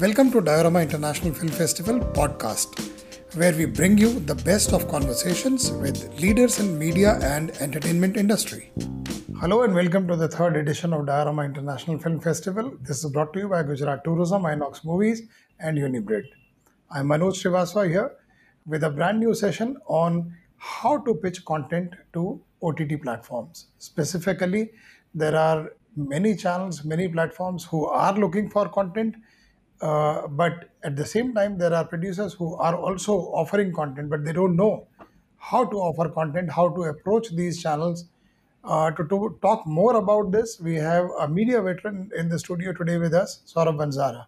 Welcome to Diorama International Film Festival podcast, where we bring you the best of conversations with leaders in media and entertainment industry. Hello and welcome to the third edition of Diorama International Film Festival. This is brought to you by Gujarat Tourism, Inox Movies, and Unibrid. I'm Manoj Srivastava here with a brand new session on how to pitch content to OTT platforms. Specifically, there are many channels, many platforms who are looking for content, uh, but at the same time, there are producers who are also offering content, but they don't know how to offer content, how to approach these channels. Uh, to, to talk more about this, we have a media veteran in the studio today with us, Saurabh Vanzara.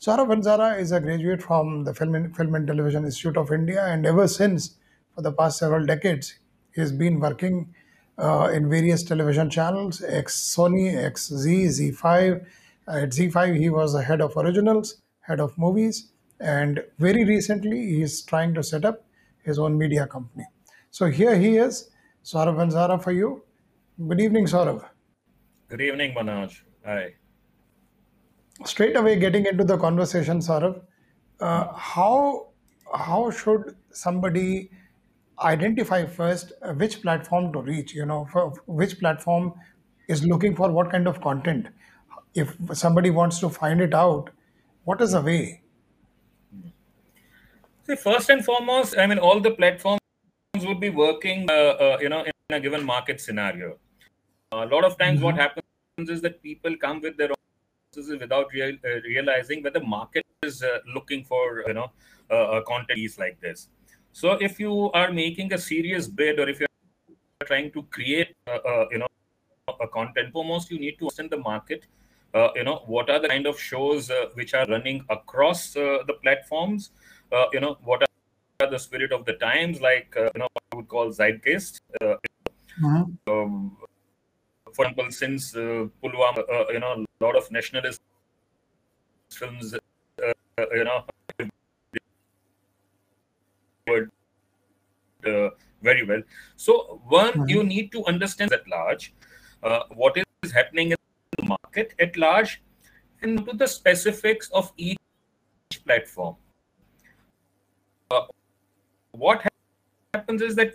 Saurabh Vanzara is a graduate from the Film and, Film and Television Institute of India, and ever since, for the past several decades, he has been working uh, in various television channels, ex Sony, ex Z, ZEE5. At ZEE5, he was the head of originals, head of movies, and very recently, he is trying to set up his own media company. So here he is, Saurabh Vanzara for you. Good evening, Saurabh. Good evening, Manoj. Hi. Straight away, getting into the conversation, Saurabh, uh, how how should somebody identify first uh, which platform to reach? You know, for which platform is looking for what kind of content? If somebody wants to find it out, what is the way? See, first and foremost, I mean, all the platforms would be working, uh, uh, you know, in a given market scenario. a lot of times, what Mhm. happens is that people come with their own processes without real, uh, realizing that the market is uh, looking for, you know, uh, a content piece like this. So, if you are making a serious bid, or if you're trying to create, uh, uh, you know, a content, foremost, you need to understand the market. Uh, you know, what are the kind of shows uh, which are running across uh, the platforms? Uh, you know, what are the spirit of the times, like uh, you know, what I would call zeitgeist. Uh, Mhm. um, for example, since uh, Pulwama, uh, you know, a lot of nationalist films, uh, you know, uh, very well. So, one, you Mhm. need to understand at large uh, what is happening in the market at large and to the specifics of each platform. Uh, what happens is that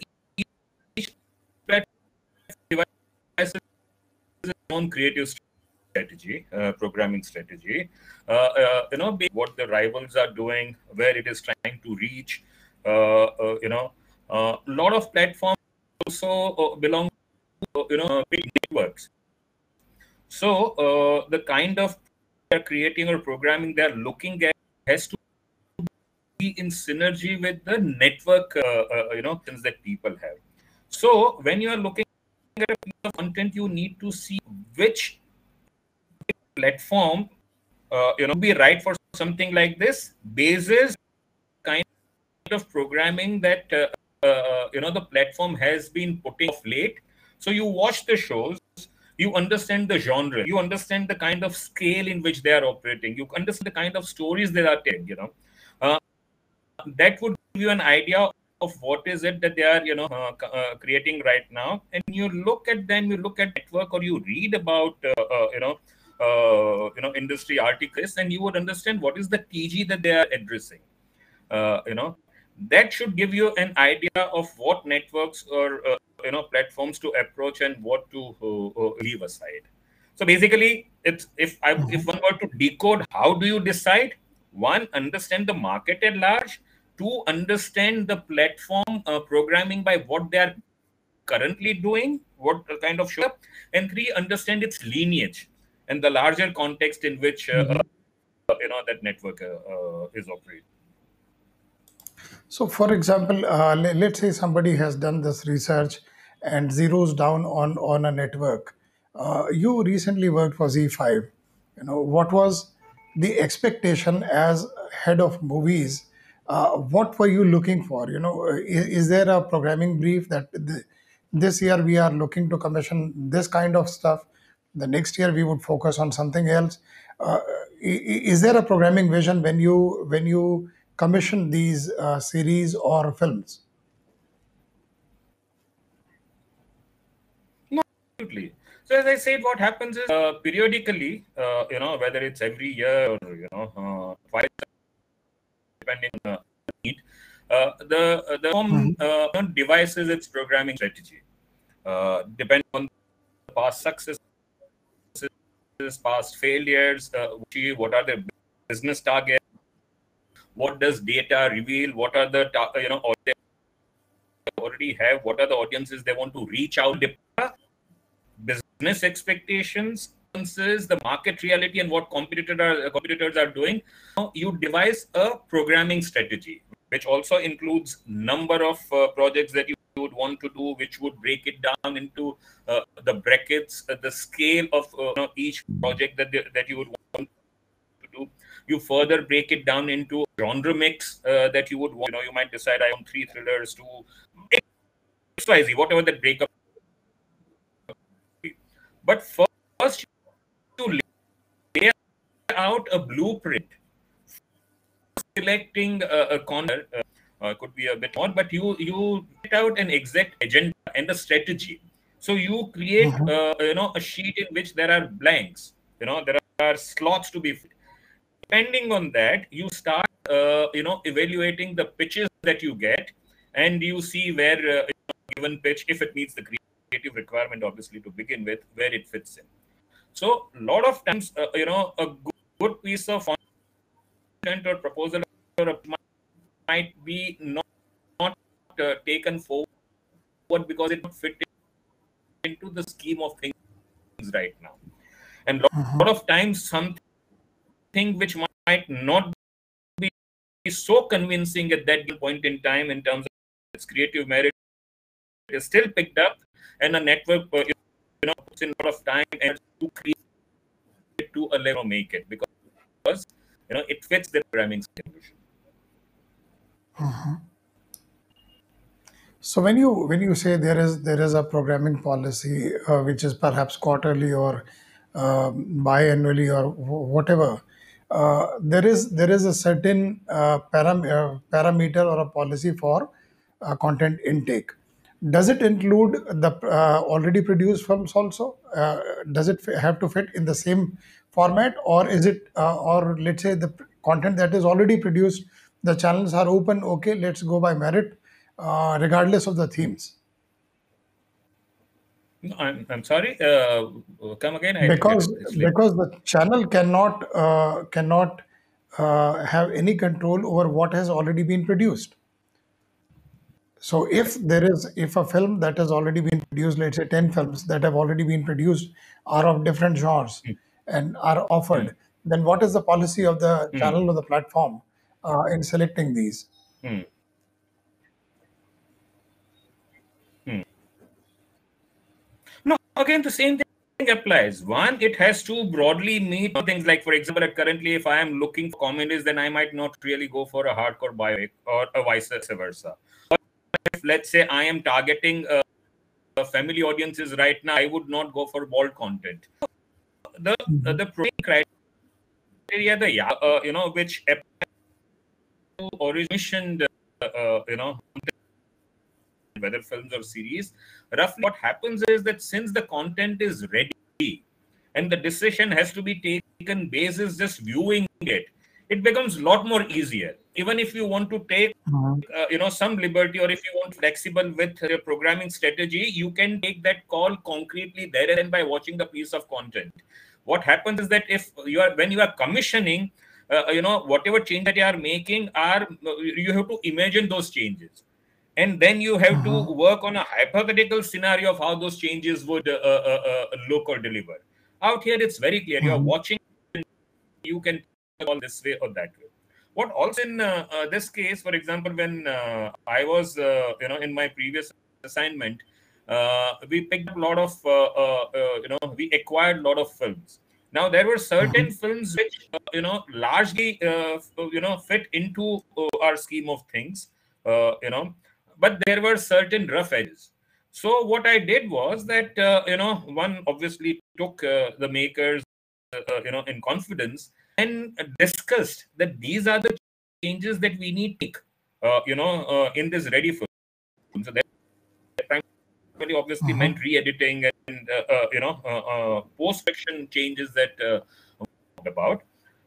each platform has its own creative strategy, uh, programming strategy. Uh, uh, you know, what the rivals are doing, where it is trying to reach. Uh, uh, you know, a lot of platforms also belong to you know big networks. So uh, the kind of they're creating or programming they're looking at has to be in synergy with the network, uh, uh, you know, things that people have. So when you are looking at a piece of content, you need to see which platform, uh, you know, be right for something like this. Basis kind of programming that uh, uh, you know the platform has been putting off late. So you watch the shows, you understand the genre, you understand the kind of scale in which they are operating, you understand the kind of stories they are telling. You know, uh, that would give you an idea of what is it that they are you know uh, uh, creating right now. And you look at them you look at network or you read about uh, uh, you know uh, you know industry articles and you would understand what is the tg that they are addressing. You know that should give you an idea of what networks or you know platforms to approach and what to uh, uh, leave aside. So basically it's if i if Mhm. one were to decode how do you decide? One understand the market at large. Two understand the platform uh, programming by what they are currently doing what kind of show and three understand its lineage and the larger context in which uh, Mhm. uh, you know that network is operating. So, for example, uh, let's say somebody has done this research and zeroes down on on a network. Uh, you recently worked for ZEE5. You know, what was the expectation as head of movies? Uh, what were you looking for? You know, is, is there a programming brief that th- this year we are looking to commission this kind of stuff? The next year we would focus on something else. Uh, is there a programming vision when you when you commission these uh, series or films? Absolutely. So as I said, what happens is uh, periodically, uh, you know, whether it's every year or you know uh, twice, depending on the need, uh, the the firm Mhm. devices its programming strategy, uh, depending on past successes, past failures, uh, what are the business targets, what does data reveal, what are the ta- you know already have, what are the audiences they want to reach out, business expectations, versus the market reality, and what competitor are, competitors are doing. You devise a programming strategy, which also includes number of uh, projects that you would want to do, which would break it down into uh, the brackets, uh, the scale of uh, you know, each project that, that you would want to do. You further break it down into genre mix uh, that you would want. You know, you might decide I own three thrillers, two XYZ, whatever that breakup. But first, to lay out a blueprint, selecting a, a corner uh, uh, could be a bit more, but you you set out an exact agenda and a strategy. So you create, Mhm. uh, you know, a sheet in which there are blanks. You know, there are slots to be filled. Depending on that, you start, uh, you know, evaluating the pitches that you get, and you see where uh, given pitch, if it meets the creative requirement, obviously to begin with, where it fits in. So, a lot of times, uh, you know, a good, piece of content or proposal or a, might be not, not uh, taken forward because it don't fit into the scheme of things right now. And a Mhm. lot of times, something which might not be so convincing at that point in time in terms of its creative merit is still picked up, and a network, uh, you know, puts in a lot of time and to create it to a level make it because you know it fits the programming solution. Mhm. So when you when you say there is there is a programming policy uh, which is perhaps quarterly or um, biannually or wh- whatever, uh, there is there is a certain uh, param- uh, parameter or a policy for uh, content intake. Does it include the uh, already produced films also? Uh, does it f- have to fit in the same format, or is it, uh, or let's say the p- content that is already produced, the channels are open. Okay, let's go by merit, uh, regardless of the themes. No, I'm, I'm sorry. Uh, come again. I didn't because get it's late. because the channel cannot uh, cannot uh, have any control over what has already been produced so if there is if a film that has already been produced let's say 10 films that have already been produced are of different genres Hmm, and are offered then what is the policy of the hmm, channel or the platform uh, in selecting these hmm, hmm. No, again, the same thing applies. One, it has to broadly meet things like, for example, currently, if I am looking for comedies, then I might not really go for a hardcore biopic or a vice versa. Or if, let's say, I am targeting uh, family audiences right now, I would not go for bold content. The uh, the criteria, the yeah, uh, you know, which to uh, uh, you know, whether films or series, roughly what happens is that since the content is ready and the decision has to be taken basis just viewing it, it becomes a lot more easier. Even if you want to take Mhm. uh, you know some liberty or if you want flexible with your programming strategy you can take that call concretely there and then by watching the piece of content what happens is that if you are when you are commissioning uh, you know whatever change that you are making are you have to imagine those changes and then you have to Mhm. work on a hypothetical scenario of how those changes would uh, uh, uh, look or deliver out here it's very clear you are Mhm. watching you can call this way or that way. What also in uh, uh, this case for example when uh, i was uh, you know in my previous assignment uh, we picked up a lot of uh, uh, uh, you know we acquired a lot of films. Now there were certain Mhm. films which uh, you know largely uh, you know fit into uh, our scheme of things uh, you know but there were certain rough edges. So what i did was that uh, you know one obviously took uh, the makers uh, you know in confidence and discussed that these are the changes that we need to make uh, you know uh, in this ready film so that primarily obviously Mhm. meant re-editing and uh, you know post production changes that about.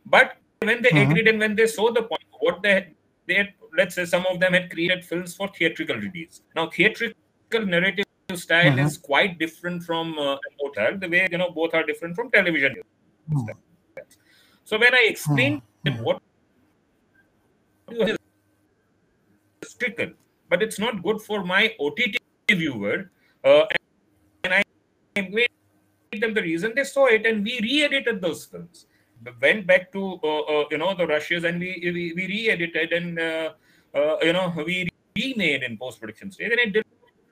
But when they mm-hmm. agreed and when they saw the point, what they they had, let's say some of them had created films for theatrical release. Now theatrical narrative style mm-hmm. is quite different from uh, the way you know both are different from television. Mm-hmm. So when I explained mm-hmm. what is trickle, but it's not good for my OTT viewer, uh, and I made them the reason they saw it, and we re-edited those films went back to uh, uh, you know the rushes and we we, we re-edited and uh, you know we remade in post-production stage and it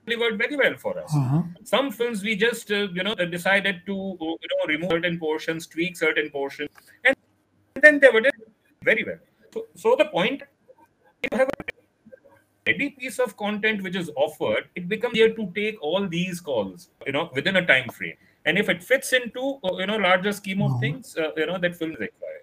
delivered very well for us uh-huh. some films we just you know decided to you know remove certain portions tweak certain portions and then they were very well. So, so the point you have a ready piece of content which is offered it becomes here to take all these calls you know within a time frame. And if it fits into uh, you know larger scheme of mm-hmm. things uh, you know that film is required.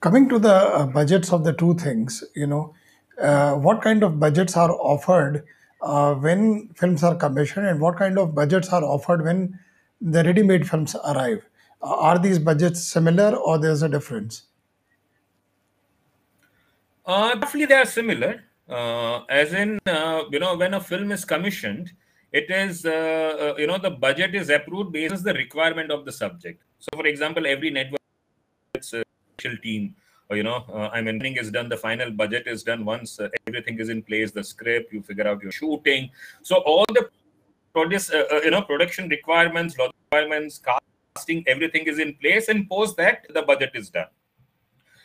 Coming to the uh, budgets of the two things you know uh, what kind of budgets are offered uh, when films are commissioned and what kind of budgets are offered when the ready-made films arrive are these budgets similar or there's a difference? Uh, roughly they are similar. As in you know when a film is commissioned it is uh, uh, you know the budget is approved based on the requirement of the subject. So for example every network it's a special team or, you know uh, i mean is done the final budget is done once uh, everything is in place the script you figure out your shooting. So all the produce uh, uh, you know production requirements law requirements everything is in place and post that the budget is done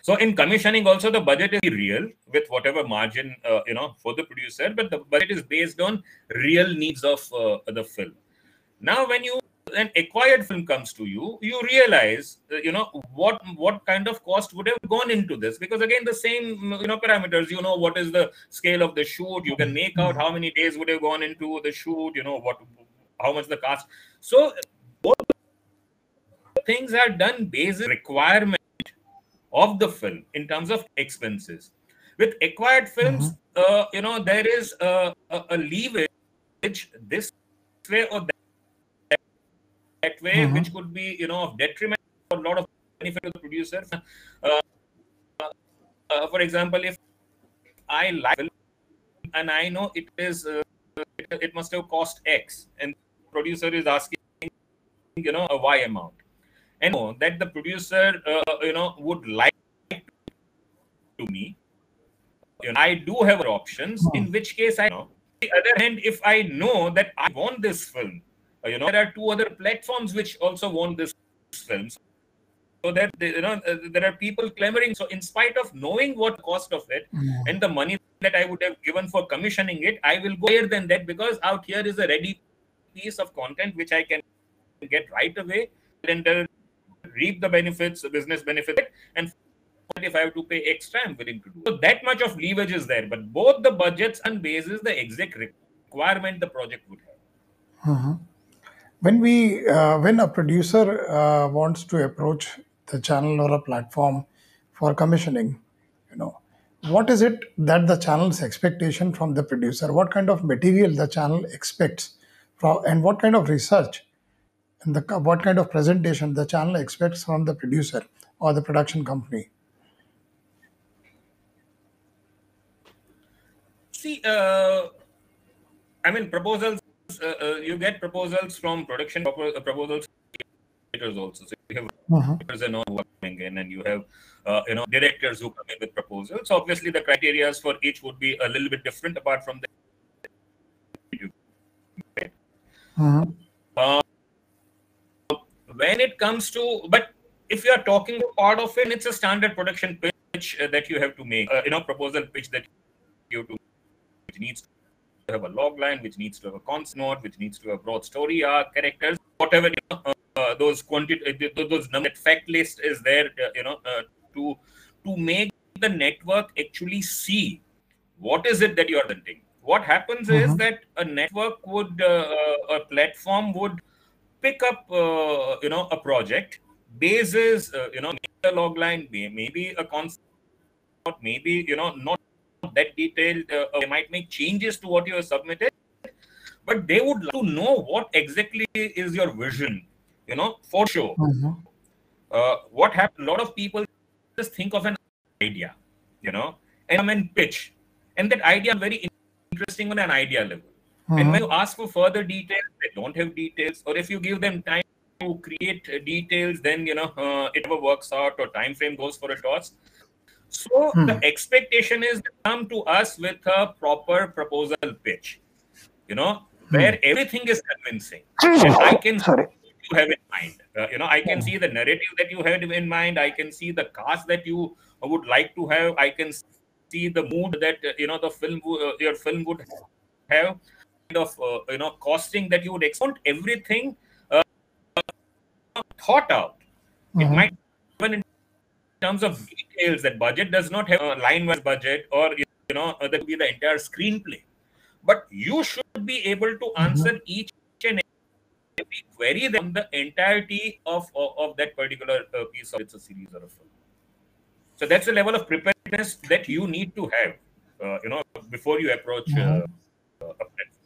so in commissioning, also the budget is real with whatever margin uh, you know for the producer, but the budget is based on real needs of uh, the film. Now, when you an acquired film comes to you, you realize uh, you know what what kind of cost would have gone into this because again the same you know parameters. You know what is the scale of the shoot. You can make out how many days would have gone into the shoot. You know what how much the cost. So both things are done based requirement of the film in terms of expenses. With acquired films, mm-hmm. uh, you know, there is a, a, a, leverage this way or that, that way, mm-hmm. which could be, you know, of detriment or a lot of benefit to the producer. Uh, uh, for example, if I like and I know it is, uh, it, it must have cost X, and producer is asking, you know, a Y amount and know that the producer uh, you know would like to me you know, i do have options in hmm. which case i know the other hand if i know that i want this film uh, you know there are two other platforms which also want this film so that you know uh, there are people clamoring so in spite of knowing what cost of it mm. and the money that i would have given for commissioning it i will go higher than that because out here is a ready piece of content which i can get right away and reap the benefits, the business benefit, and if I have to pay extra, I'm willing to do. So that much of leverage is there, but both the budgets and basis the exact requirement the project would have. Mm-hmm. When we, uh, when a producer uh, wants to approach the channel or a platform for commissioning, you know, what is it that the channel's expectation from the producer? What kind of material the channel expects from, and what kind of research and the what kind of presentation the channel expects from the producer or the production company see uh, i mean proposals uh, uh, you get proposals from production uh, proposals also so you have uh-huh. and all coming in and you have uh, you know directors who come in with proposals so obviously the criteria for each would be a little bit different apart from the uh-huh. Uh, when it comes to but if you are talking part of it it's a standard production pitch uh, that you have to make uh, you know proposal pitch that you have to which needs to have a log line which needs to have a concept note which needs to have a broad story arc characters whatever you know, uh, uh those quantity uh, those number fact list is there uh, you know to to make the network actually see what is it that you are presenting what happens mm-hmm. is that a network would a platform would pick up uh, you know a project bases uh, you know a log line maybe a concept maybe you know not that detailed uh, they might make changes to what you have submitted but they would like to know what exactly is your vision, you know, for sure. Mhm. Uh, what happened? A lot of people just think of an idea, you know, and come and pitch, and that idea very interesting on an idea level. And Mhm. when you ask for further details, they don't have details, or if you give them time to create details, then you know uh, it never works out, or time frame goes for a toss. So Hmm. the expectation is to come to us with a proper proposal pitch, you know, where everything is convincing. And I can Sorry. you have in mind. Uh, you know, I can see the narrative that you had in mind. I can see the cast that you would like to have. I can see the mood that uh, you know the film uh, your film would have. Kind of uh, you know costing that you would expect everything uh, thought out. It Mhm. might even in terms of details that budget does not have a line-wise budget or you know uh, that would be the entire screenplay. But you should be able to answer each and every query on the entirety of, of, of that particular uh, piece of it's a series or a film. So that's the level of preparedness that you need to have, uh, you know, before you approach uh, a platform.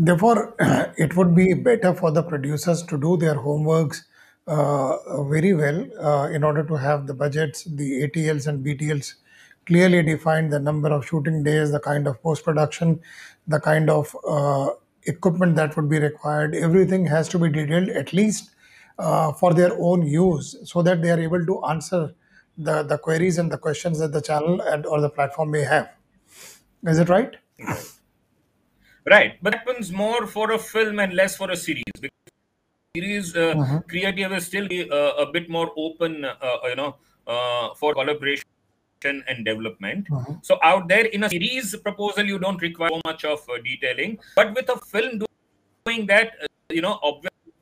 Therefore, it would be better for the producers to do their homeworks uh, very well uh, in order to have the budgets, the ATLs and BTLs clearly defined, the number of shooting days, the kind of post production, the kind of uh, equipment that would be required. Everything has to be detailed at least uh, for their own use so that they are able to answer the, the queries and the questions that the channel and or the platform may have. Is it right? Right, but that happens more for a film and less for a series. Because series uh, creative is still uh, a bit more open, uh, you know, uh, for collaboration and development. So out there in a series proposal, you don't require so much of uh, detailing, but with a film doing that, uh, you know, obviously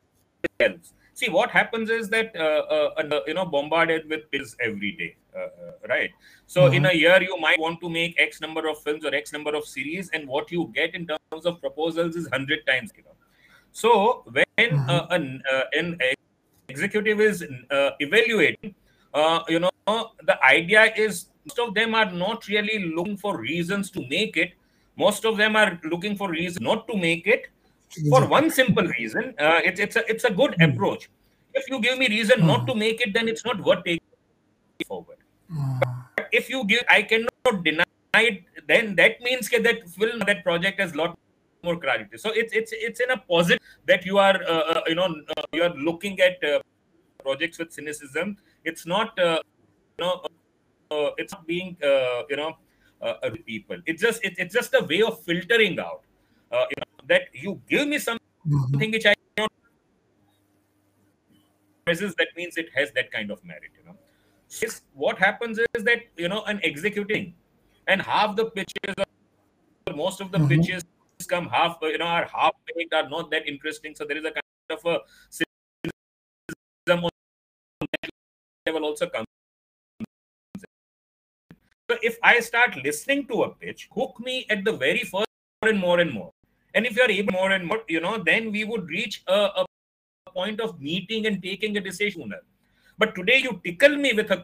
helps. See, what happens is that uh, uh, uh, you know bombarded with pills every day, right? So in a year, you might want to make X number of films or X number of series, and what you get in terms of proposals is hundred times. You know, so when uh, an, uh, an executive is uh, evaluating, uh, you know, the idea is most of them are not really looking for reasons to make it. Most of them are looking for reasons not to make it. For one simple reason, uh, it's it's a it's a good approach. If you give me reason not to make it, then it's not worth taking forward. But if you give, I cannot deny it. Then that means that that film, that project has lot more clarity. So it's it's it's in a positive that you are uh, uh, you know uh, you are looking at uh, projects with cynicism. It's not uh, you know uh, it's not being uh, you know people. It's just it, it's just a way of filtering out. Uh, you know that you give me something which I don't. That means it has that kind of merit. You know, so what happens is that you know an executing, and half the pitches, or most of the mm-hmm. pitches come half you know are half baked are not that interesting. So there is a kind of a cynicism on that level also comes. So if I start listening to a pitch, hook me at the very first more and more and more. And if you're able more and more, you know, then we would reach a, a point of meeting and taking a decision. But today you tickle me with a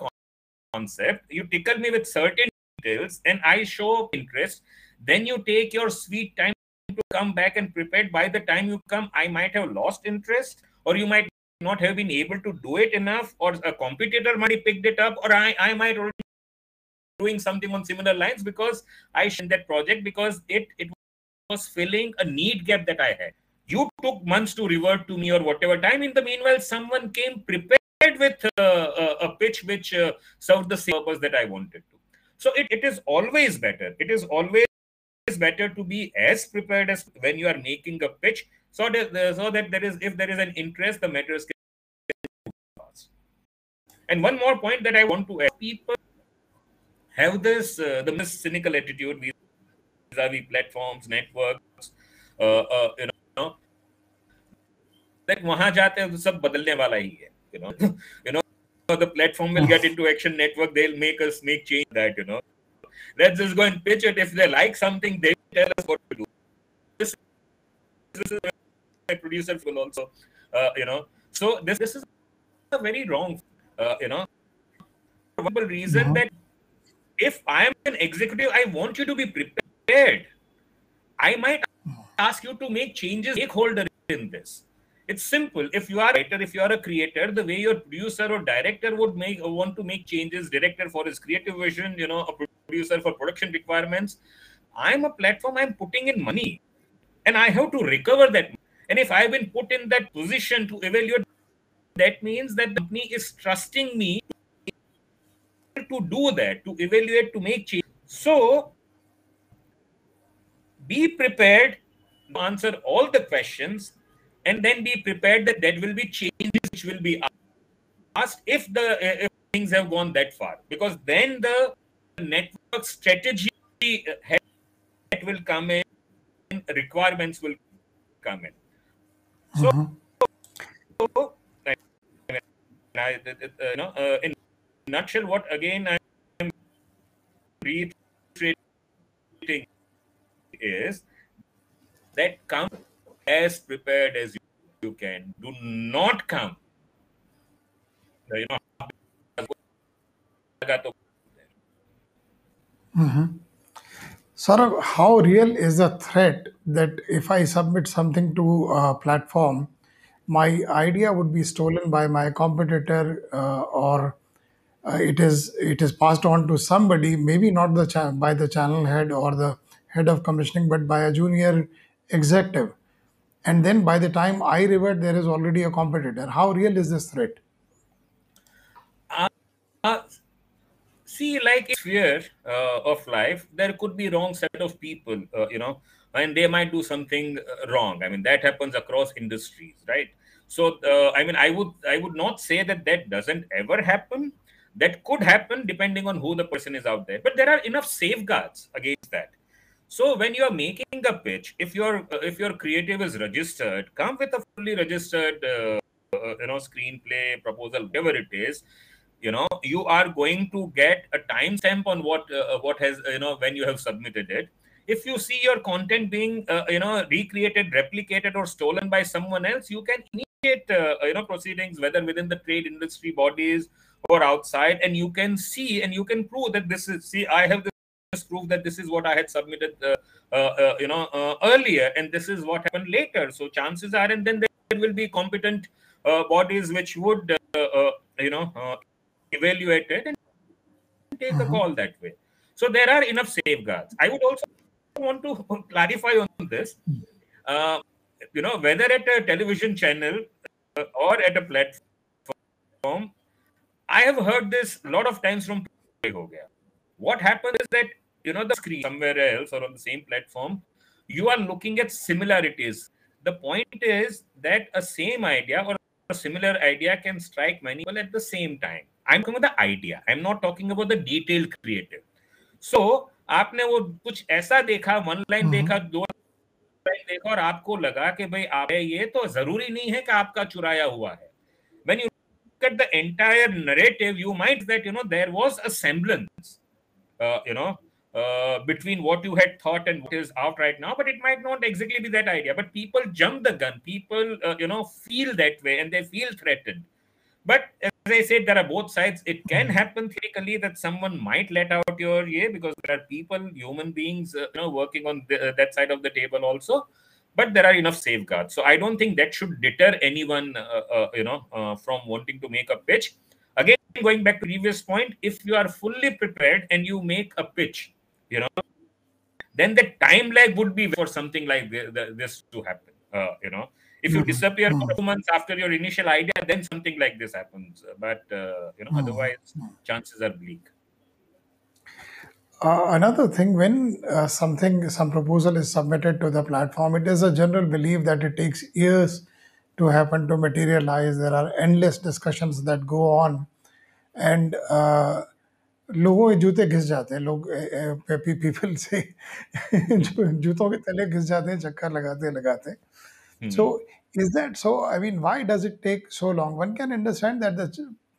concept, you tickle me with certain details, and I show interest. Then you take your sweet time to come back and prepare. By the time you come, I might have lost interest, or you might not have been able to do it enough, or a competitor might have picked it up, or I, I might already doing something on similar lines because I in that project because it it was filling a need gap that I had. You took months to revert to me or whatever time. In the meanwhile, someone came prepared with uh, a, a pitch which uh, served the same purpose that I wanted to. So it, it is always better. It is always better to be as prepared as when you are making a pitch so that, so that there is if there is an interest, the matters can pass. And one more point that I want to add: people have this uh, the most cynical attitude vis-a-vis platforms, networks, uh, uh, you know, that वहां जाते हैं तो सब बदलने वाला ही है, you know, you know, the platform will get into action network, they'll make us make change that, you know. Let's just go and pitch it. If they like something, they tell us what to do. This, this is my producer will also, uh, you know. So this this is a very wrong, uh, you know, one reason that if I am an executive, I want you to be prepared. I might ask you to make changes stakeholder in this it's simple. If you are a writer if you are a creator the way your producer or director would make want to make changes director for his creative vision you know a producer for production requirements i'm a platform i'm putting in money. And i have to recover that. And if i've been put in that position to evaluate that means that the company is trusting me to do that to evaluate to make change. So be prepared to answer all the questions and then be prepared that there will be changes which will be asked if the if things have gone that far because then the network strategy that will come in requirements will come in so, mm-hmm. so I, uh, you know, uh, in nutshell what again i'm reiterating is that come as prepared as you can. Do not come. You know, mm-hmm. Saurabh, how real is the threat that if I submit something to a platform, my idea would be stolen by my competitor uh, or uh, it is it is passed on to somebody, maybe not the cha- by the channel head or the head of commissioning, but by a junior executive. And then by the time I revert, there is already a competitor. How real is this threat? Uh, uh, see, like sphere uh, of life, there could be wrong set of people, uh, you know, and they might do something uh, wrong. I mean, that happens across industries, right? So, uh, I mean, I would I would not say that that doesn't ever happen. That could happen depending on who the person is out there. But there are enough safeguards against that so when you are making a pitch, if your uh, if your creative is registered, come with a fully registered uh, uh, you know screenplay proposal, whatever it is. You know you are going to get a timestamp on what uh, what has you know when you have submitted it. If you see your content being uh, you know recreated, replicated, or stolen by someone else, you can initiate uh, you know proceedings whether within the trade industry bodies or outside, and you can see and you can prove that this is see I have this proof that this is what I had submitted, uh, uh, uh, you know, uh, earlier, and this is what happened later. So chances are, and then there will be competent uh, bodies which would, uh, you know, evaluate it and take mm-hmm. a call that way. So there are enough safeguards. I would also want to clarify on this. you know, whether at a television channel or at a platform, I have heard this a lot of times from what happens is that you know the screen somewhere else or on the same platform you are looking at similarities the point is that a same idea or a similar idea can strike many people at the same time i'm talking about the idea i'm not talking about the detailed creative so आपने वो कुछ ऐसा देखा one line देखा दो line देखा और आपको लगा कि भाई आप ये तो ज़रूरी नहीं है कि आपका चुराया हुआ है when you look at the entire narrative you might that you know there was a semblance uh, you know uh, between what you had thought and what is out right now but it might not exactly be that idea. But people jump the gun. People uh, you know feel that way and they feel threatened. But as i said there are both sides. It can happen theoretically that someone might let out your yeah because there are people human beings uh, you know working on the, uh, that side of the table also. But there are enough safeguards. So i don't think that should deter anyone uh, you know from wanting to make a pitch. Again going back to previous point if you are fully prepared and you make a pitch you know then the time lag would be for something like this to happen uh, you know if you mm-hmm. disappear mm-hmm. two months after your initial idea then something like this happens but uh, you know mm-hmm. otherwise chances are bleak uh, another thing when uh, something some proposal is submitted to the platform it is a general belief that it takes years to happen to materialize there are endless discussions that go on and uh, लोगों के जूते घिस जाते हैं लोग people से जूतों के तले घिस जाते हैं चक्कर लगाते लगाते so is that so i mean why does it take so long one can understand that the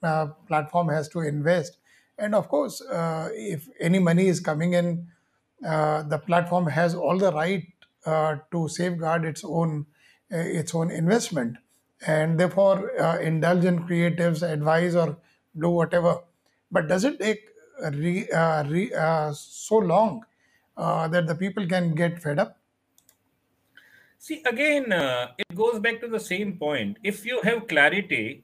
uh, platform has to invest and of course uh, if any money is coming in uh, the platform has all the right uh, to safeguard its own uh, its own investment and therefore uh, indulge in creatives advise or do whatever but does it take re, uh, re, uh, so long uh, that the people can get fed up? See, again, uh, it goes back to the same point. If you have clarity,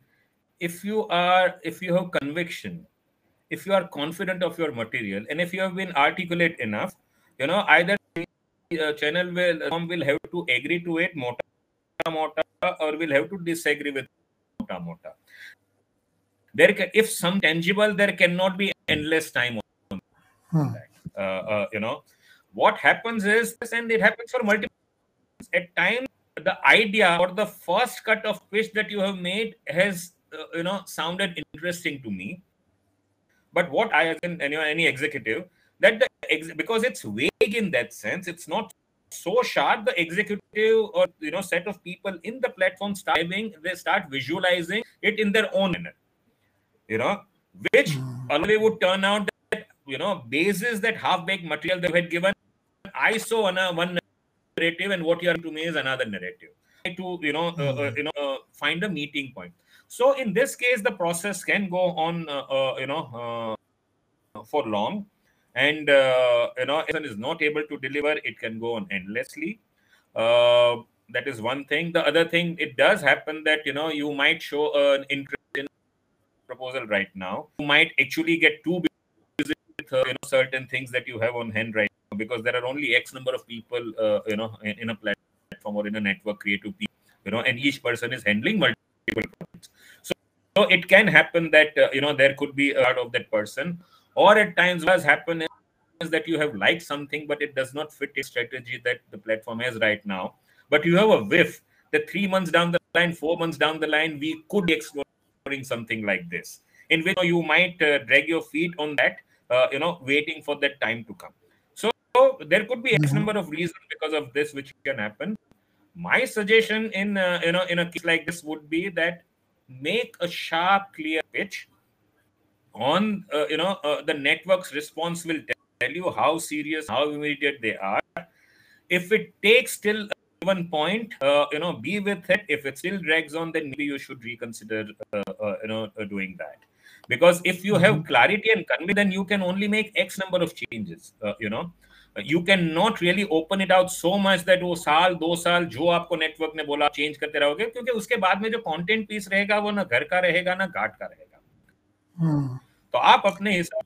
if you are, if you have conviction, if you are confident of your material, and if you have been articulate enough, you know, either uh, channel will will have to agree to it, mota mota, or will have to disagree with mota mota. There, can, if some tangible, there cannot be endless time on hmm. that. Uh, uh, you know, what happens is, and it happens for multiple at times the idea or the first cut of pitch that you have made has uh, you know sounded interesting to me but what i as in know, any executive that the ex- because it's vague in that sense it's not so sharp the executive or you know set of people in the platform starting they start visualizing it in their own manner you know which always hmm. would turn out that you know bases that half-baked material they had given i saw one, uh, one narrative and what you are to me is another narrative to you know uh, uh, hmm. you know uh, find a meeting point so in this case the process can go on uh, uh, you know uh, for long and you know if one is not able to deliver it can go on endlessly that is one thing the other thing it does happen that you know you might show an interest in proposal right now you might actually get too busy with you know certain things that you have on hand right now because there are only X number of people, uh, you know, in, in, a platform or in a network, creative people, you know, and each person is handling multiple projects. So, so it can happen that uh, you know there could be a part of that person, or at times what has happened is that you have liked something, but it does not fit a strategy that the platform has right now. But you have a whiff that three months down the line, four months down the line, we could be something like this, in which you might uh, drag your feet on that, uh, you know, waiting for that time to come. So there could be X mm-hmm. number of reasons because of this which can happen. My suggestion in uh, you know in a case like this would be that make a sharp, clear pitch on uh, you know uh, the network's response will tell you how serious, how immediate they are. If it takes till one point, uh, you know, be with it. If it still drags on, then maybe you should reconsider, uh, uh, you know, uh, doing that. Because if you have mm-hmm. clarity and conviction, then you can only make X number of changes. Uh, you know, you can not really open it out so much that वो साल दो साल जो आपको network ने बोला change करते रहोगे क्योंकि उसके बाद में जो कंटेंट पीस रहेगा वो ना घर का रहेगा ना घाट का रहेगा hmm. तो आप अपने हिसाब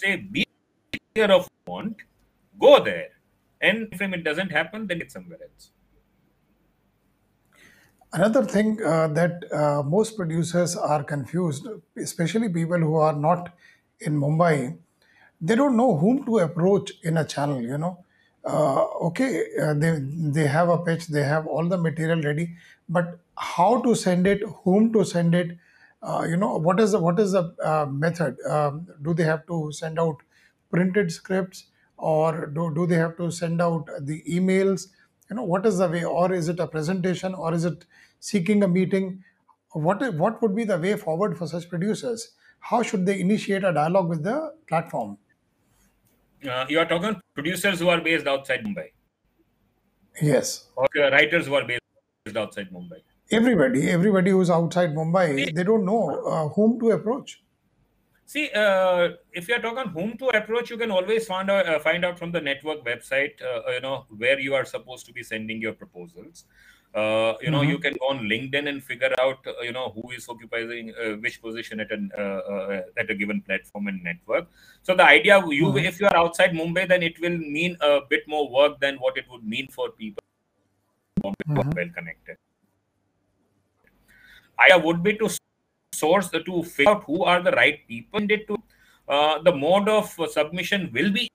से B clear of want go there and if it doesn't happen then it's somewhere else Another thing uh, that uh, most producers are confused, especially people who are not in Mumbai, they don't know whom to approach in a channel you know. Uh, okay uh, they they have a pitch they have all the material ready but how to send it whom to send it uh, you know what is the what is the uh, method? Um, do they have to send out printed scripts or do, do they have to send out the emails you know what is the way or is it a presentation or is it seeking a meeting what what would be the way forward for such producers how should they initiate a dialogue with the platform uh, you are talking producers who are based outside Mumbai. Yes. Or uh, writers who are based outside Mumbai. Everybody, everybody who's outside Mumbai, they don't know uh, whom to approach. See, uh, if you are talking whom to approach, you can always find out, uh, find out from the network website, uh, you know, where you are supposed to be sending your proposals. Uh, you know, mm-hmm. you can go on LinkedIn and figure out, uh, you know, who is occupying uh, which position at an at a given platform and network. So the idea, you mm-hmm. if you are outside Mumbai, then it will mean a bit more work than what it would mean for people mm-hmm. well connected. Idea would be to source to figure out who are the right people. To uh, the mode of submission will be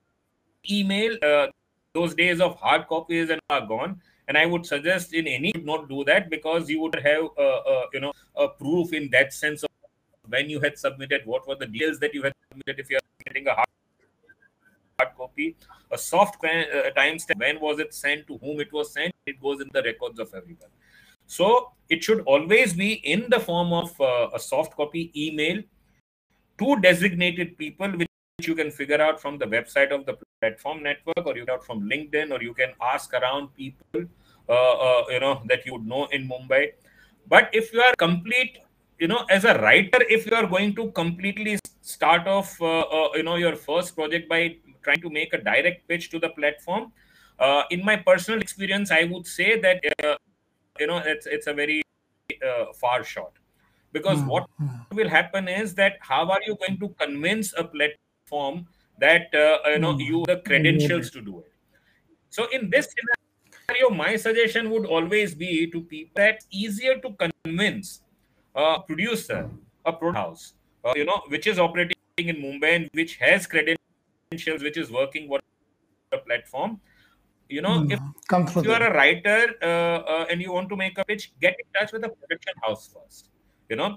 email. Uh, those days of hard copies and are gone and i would suggest in any not do that because you would have uh, uh, you know a proof in that sense of when you had submitted what were the deals that you had submitted if you are getting a hard, hard copy a soft uh, timestamp when was it sent to whom it was sent it goes in the records of everyone so it should always be in the form of uh, a soft copy email to designated people which you can figure out from the website of the platform network or you out from linkedin or you can ask around people uh, uh, you know that you would know in mumbai. But if you are complete you know as a writer if you are going to completely start off uh, uh, you know your first project by trying to make a direct pitch to the platform Uh, in my personal experience, I would say that you know it's it's a very uh, far shot because Mm, what mm, will happen is that how are you going to convince a platform that uh, you know mm. you the credentials to do it? So in this scenario, my suggestion would always be to people that easier to convince a producer, a product house, uh, you know, which is operating in Mumbai and which has credentials, which is working what a platform. You know, if Mm. Come through you are a writer uh, uh, and you want to make a pitch, get in touch with the production house first. You know,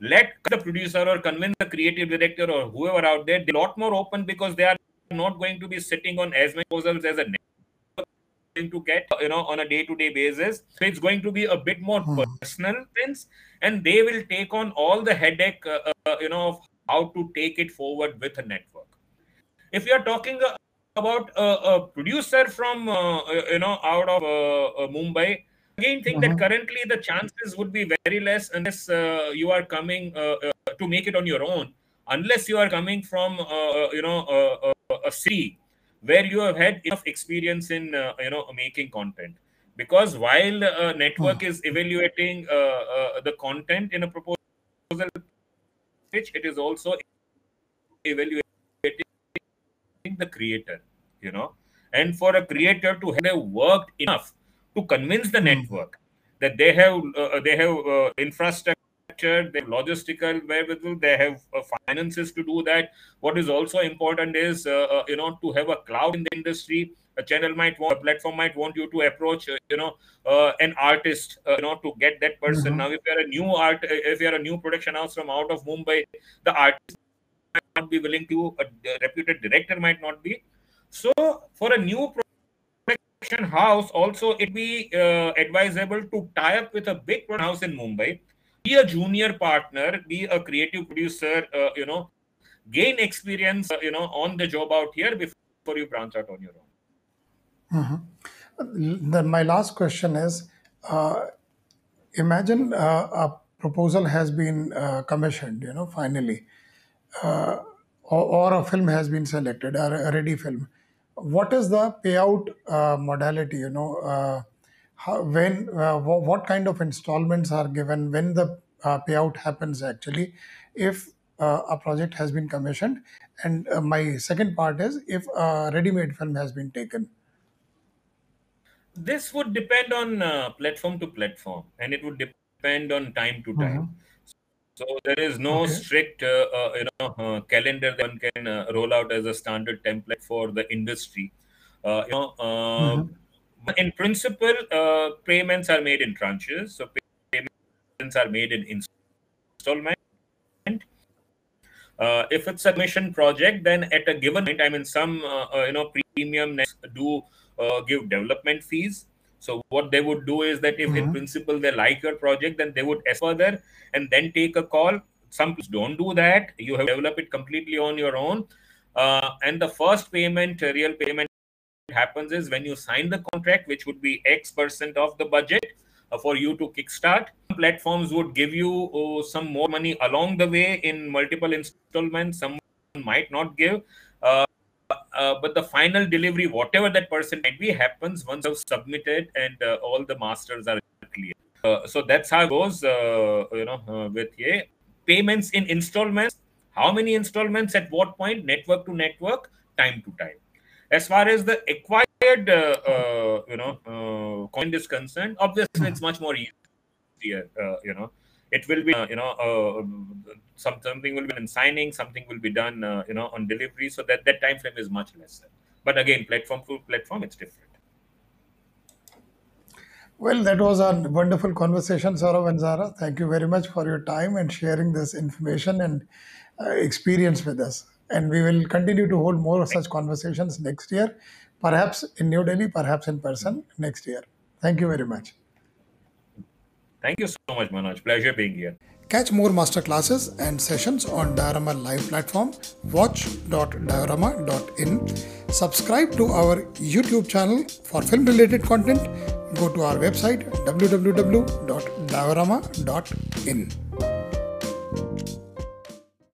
let the producer or convince the creative director or whoever out there. They're a lot more open because they are not going to be sitting on as many proposals as a network going to get, you know, on a day-to-day basis. So it's going to be a bit more Mm. personal things, and they will take on all the headache, uh, uh, you know, of how to take it forward with a network. If you are talking uh, about a, a producer from uh, uh, you know out of uh, Mumbai, again think that Mhm. currently the chances would be very less unless uh, you are coming to make it on your own. Unless you are coming from you know a city where you have had enough experience in uh, you know making content. Because while uh, network Mm. is evaluating uh, uh, the content in a proposal pitch, it is also evaluating the creator you know and for a creator to have worked enough to convince the Mm. network that they have uh, they have uh, infrastructure they have logistical wherewithal they have uh, finances to do that what is also important is uh, uh, you know to have a cloud in the industry a channel might want a platform might want you to approach uh, you know uh, an artist uh, you know to get that person Mhm. now if you're a new art if you're a new production house from out of mumbai the artist not be willing to a reputed director might not be so for a new production house, also it be uh, advisable to tie up with a big production house in Mumbai, be a junior partner, be a creative producer, uh, you know, gain experience, uh, you know, on the job out here before you branch out on your own. Mhm. Then my last question is, uh, imagine uh, a proposal has been uh, commissioned, you know, finally, uh, or, or a film has been selected, a, a ready film. What is the payout uh, modality? You know, uh, how, when, uh, wha- what kind of installments are given when the uh, payout happens actually, if uh, a project has been commissioned, and uh, my second part is if a ready-made film has been taken. This would depend on uh, platform to platform, and it would depend on time to time. Mhm. So there is no Okay. strict, uh, uh, you know, uh, calendar that one can uh, roll out as a standard template for the industry. Uh, you know, uh, Mhm. in principle, uh, payments are made in tranches. So payments are made in installment. Uh, if it's a commission project, then at a given point, I mean, some you know premium do uh, give development fees. So what they would do is that if in Mhm. principle they like your project, then they would ask further and then take a call. Some don't do that. You have to develop it completely on your own. Uh, and the first payment, uh, real payment happens is when you sign the contract, which would be X percent of the budget uh, for you to kickstart. Platforms would give you uh, some more money along the way in multiple installments. Some might not give. Uh, uh, but the final delivery, whatever that person might be, happens once you've submitted and uh, all the masters are clear. Uh, so that's how it goes, uh, you know, uh, with yeah, payments in installments. How many installments at what point? Network to network, time to time. As far as the acquired, uh, you know, coin is concerned, obviously it's much more easier. You know, it will be, uh, you know, uh, some something will be in signing, something will be done, uh, you know, on delivery. So that that time frame is much lesser. But again, platform to platform, it's different. Well, that was a wonderful conversation, Saurabh Vanzara. Thank you very much for your time and sharing this information and uh, experience with us. And we will continue to hold more such conversations next year, perhaps in New Delhi, perhaps in person next year. Thank you very much. Thank you so much, Manoj. Pleasure being here. Catch more masterclasses and sessions on Diorama Live platform. Watch.diorama.in. Subscribe to our YouTube channel for film related content. Go to our website www.diorama.in.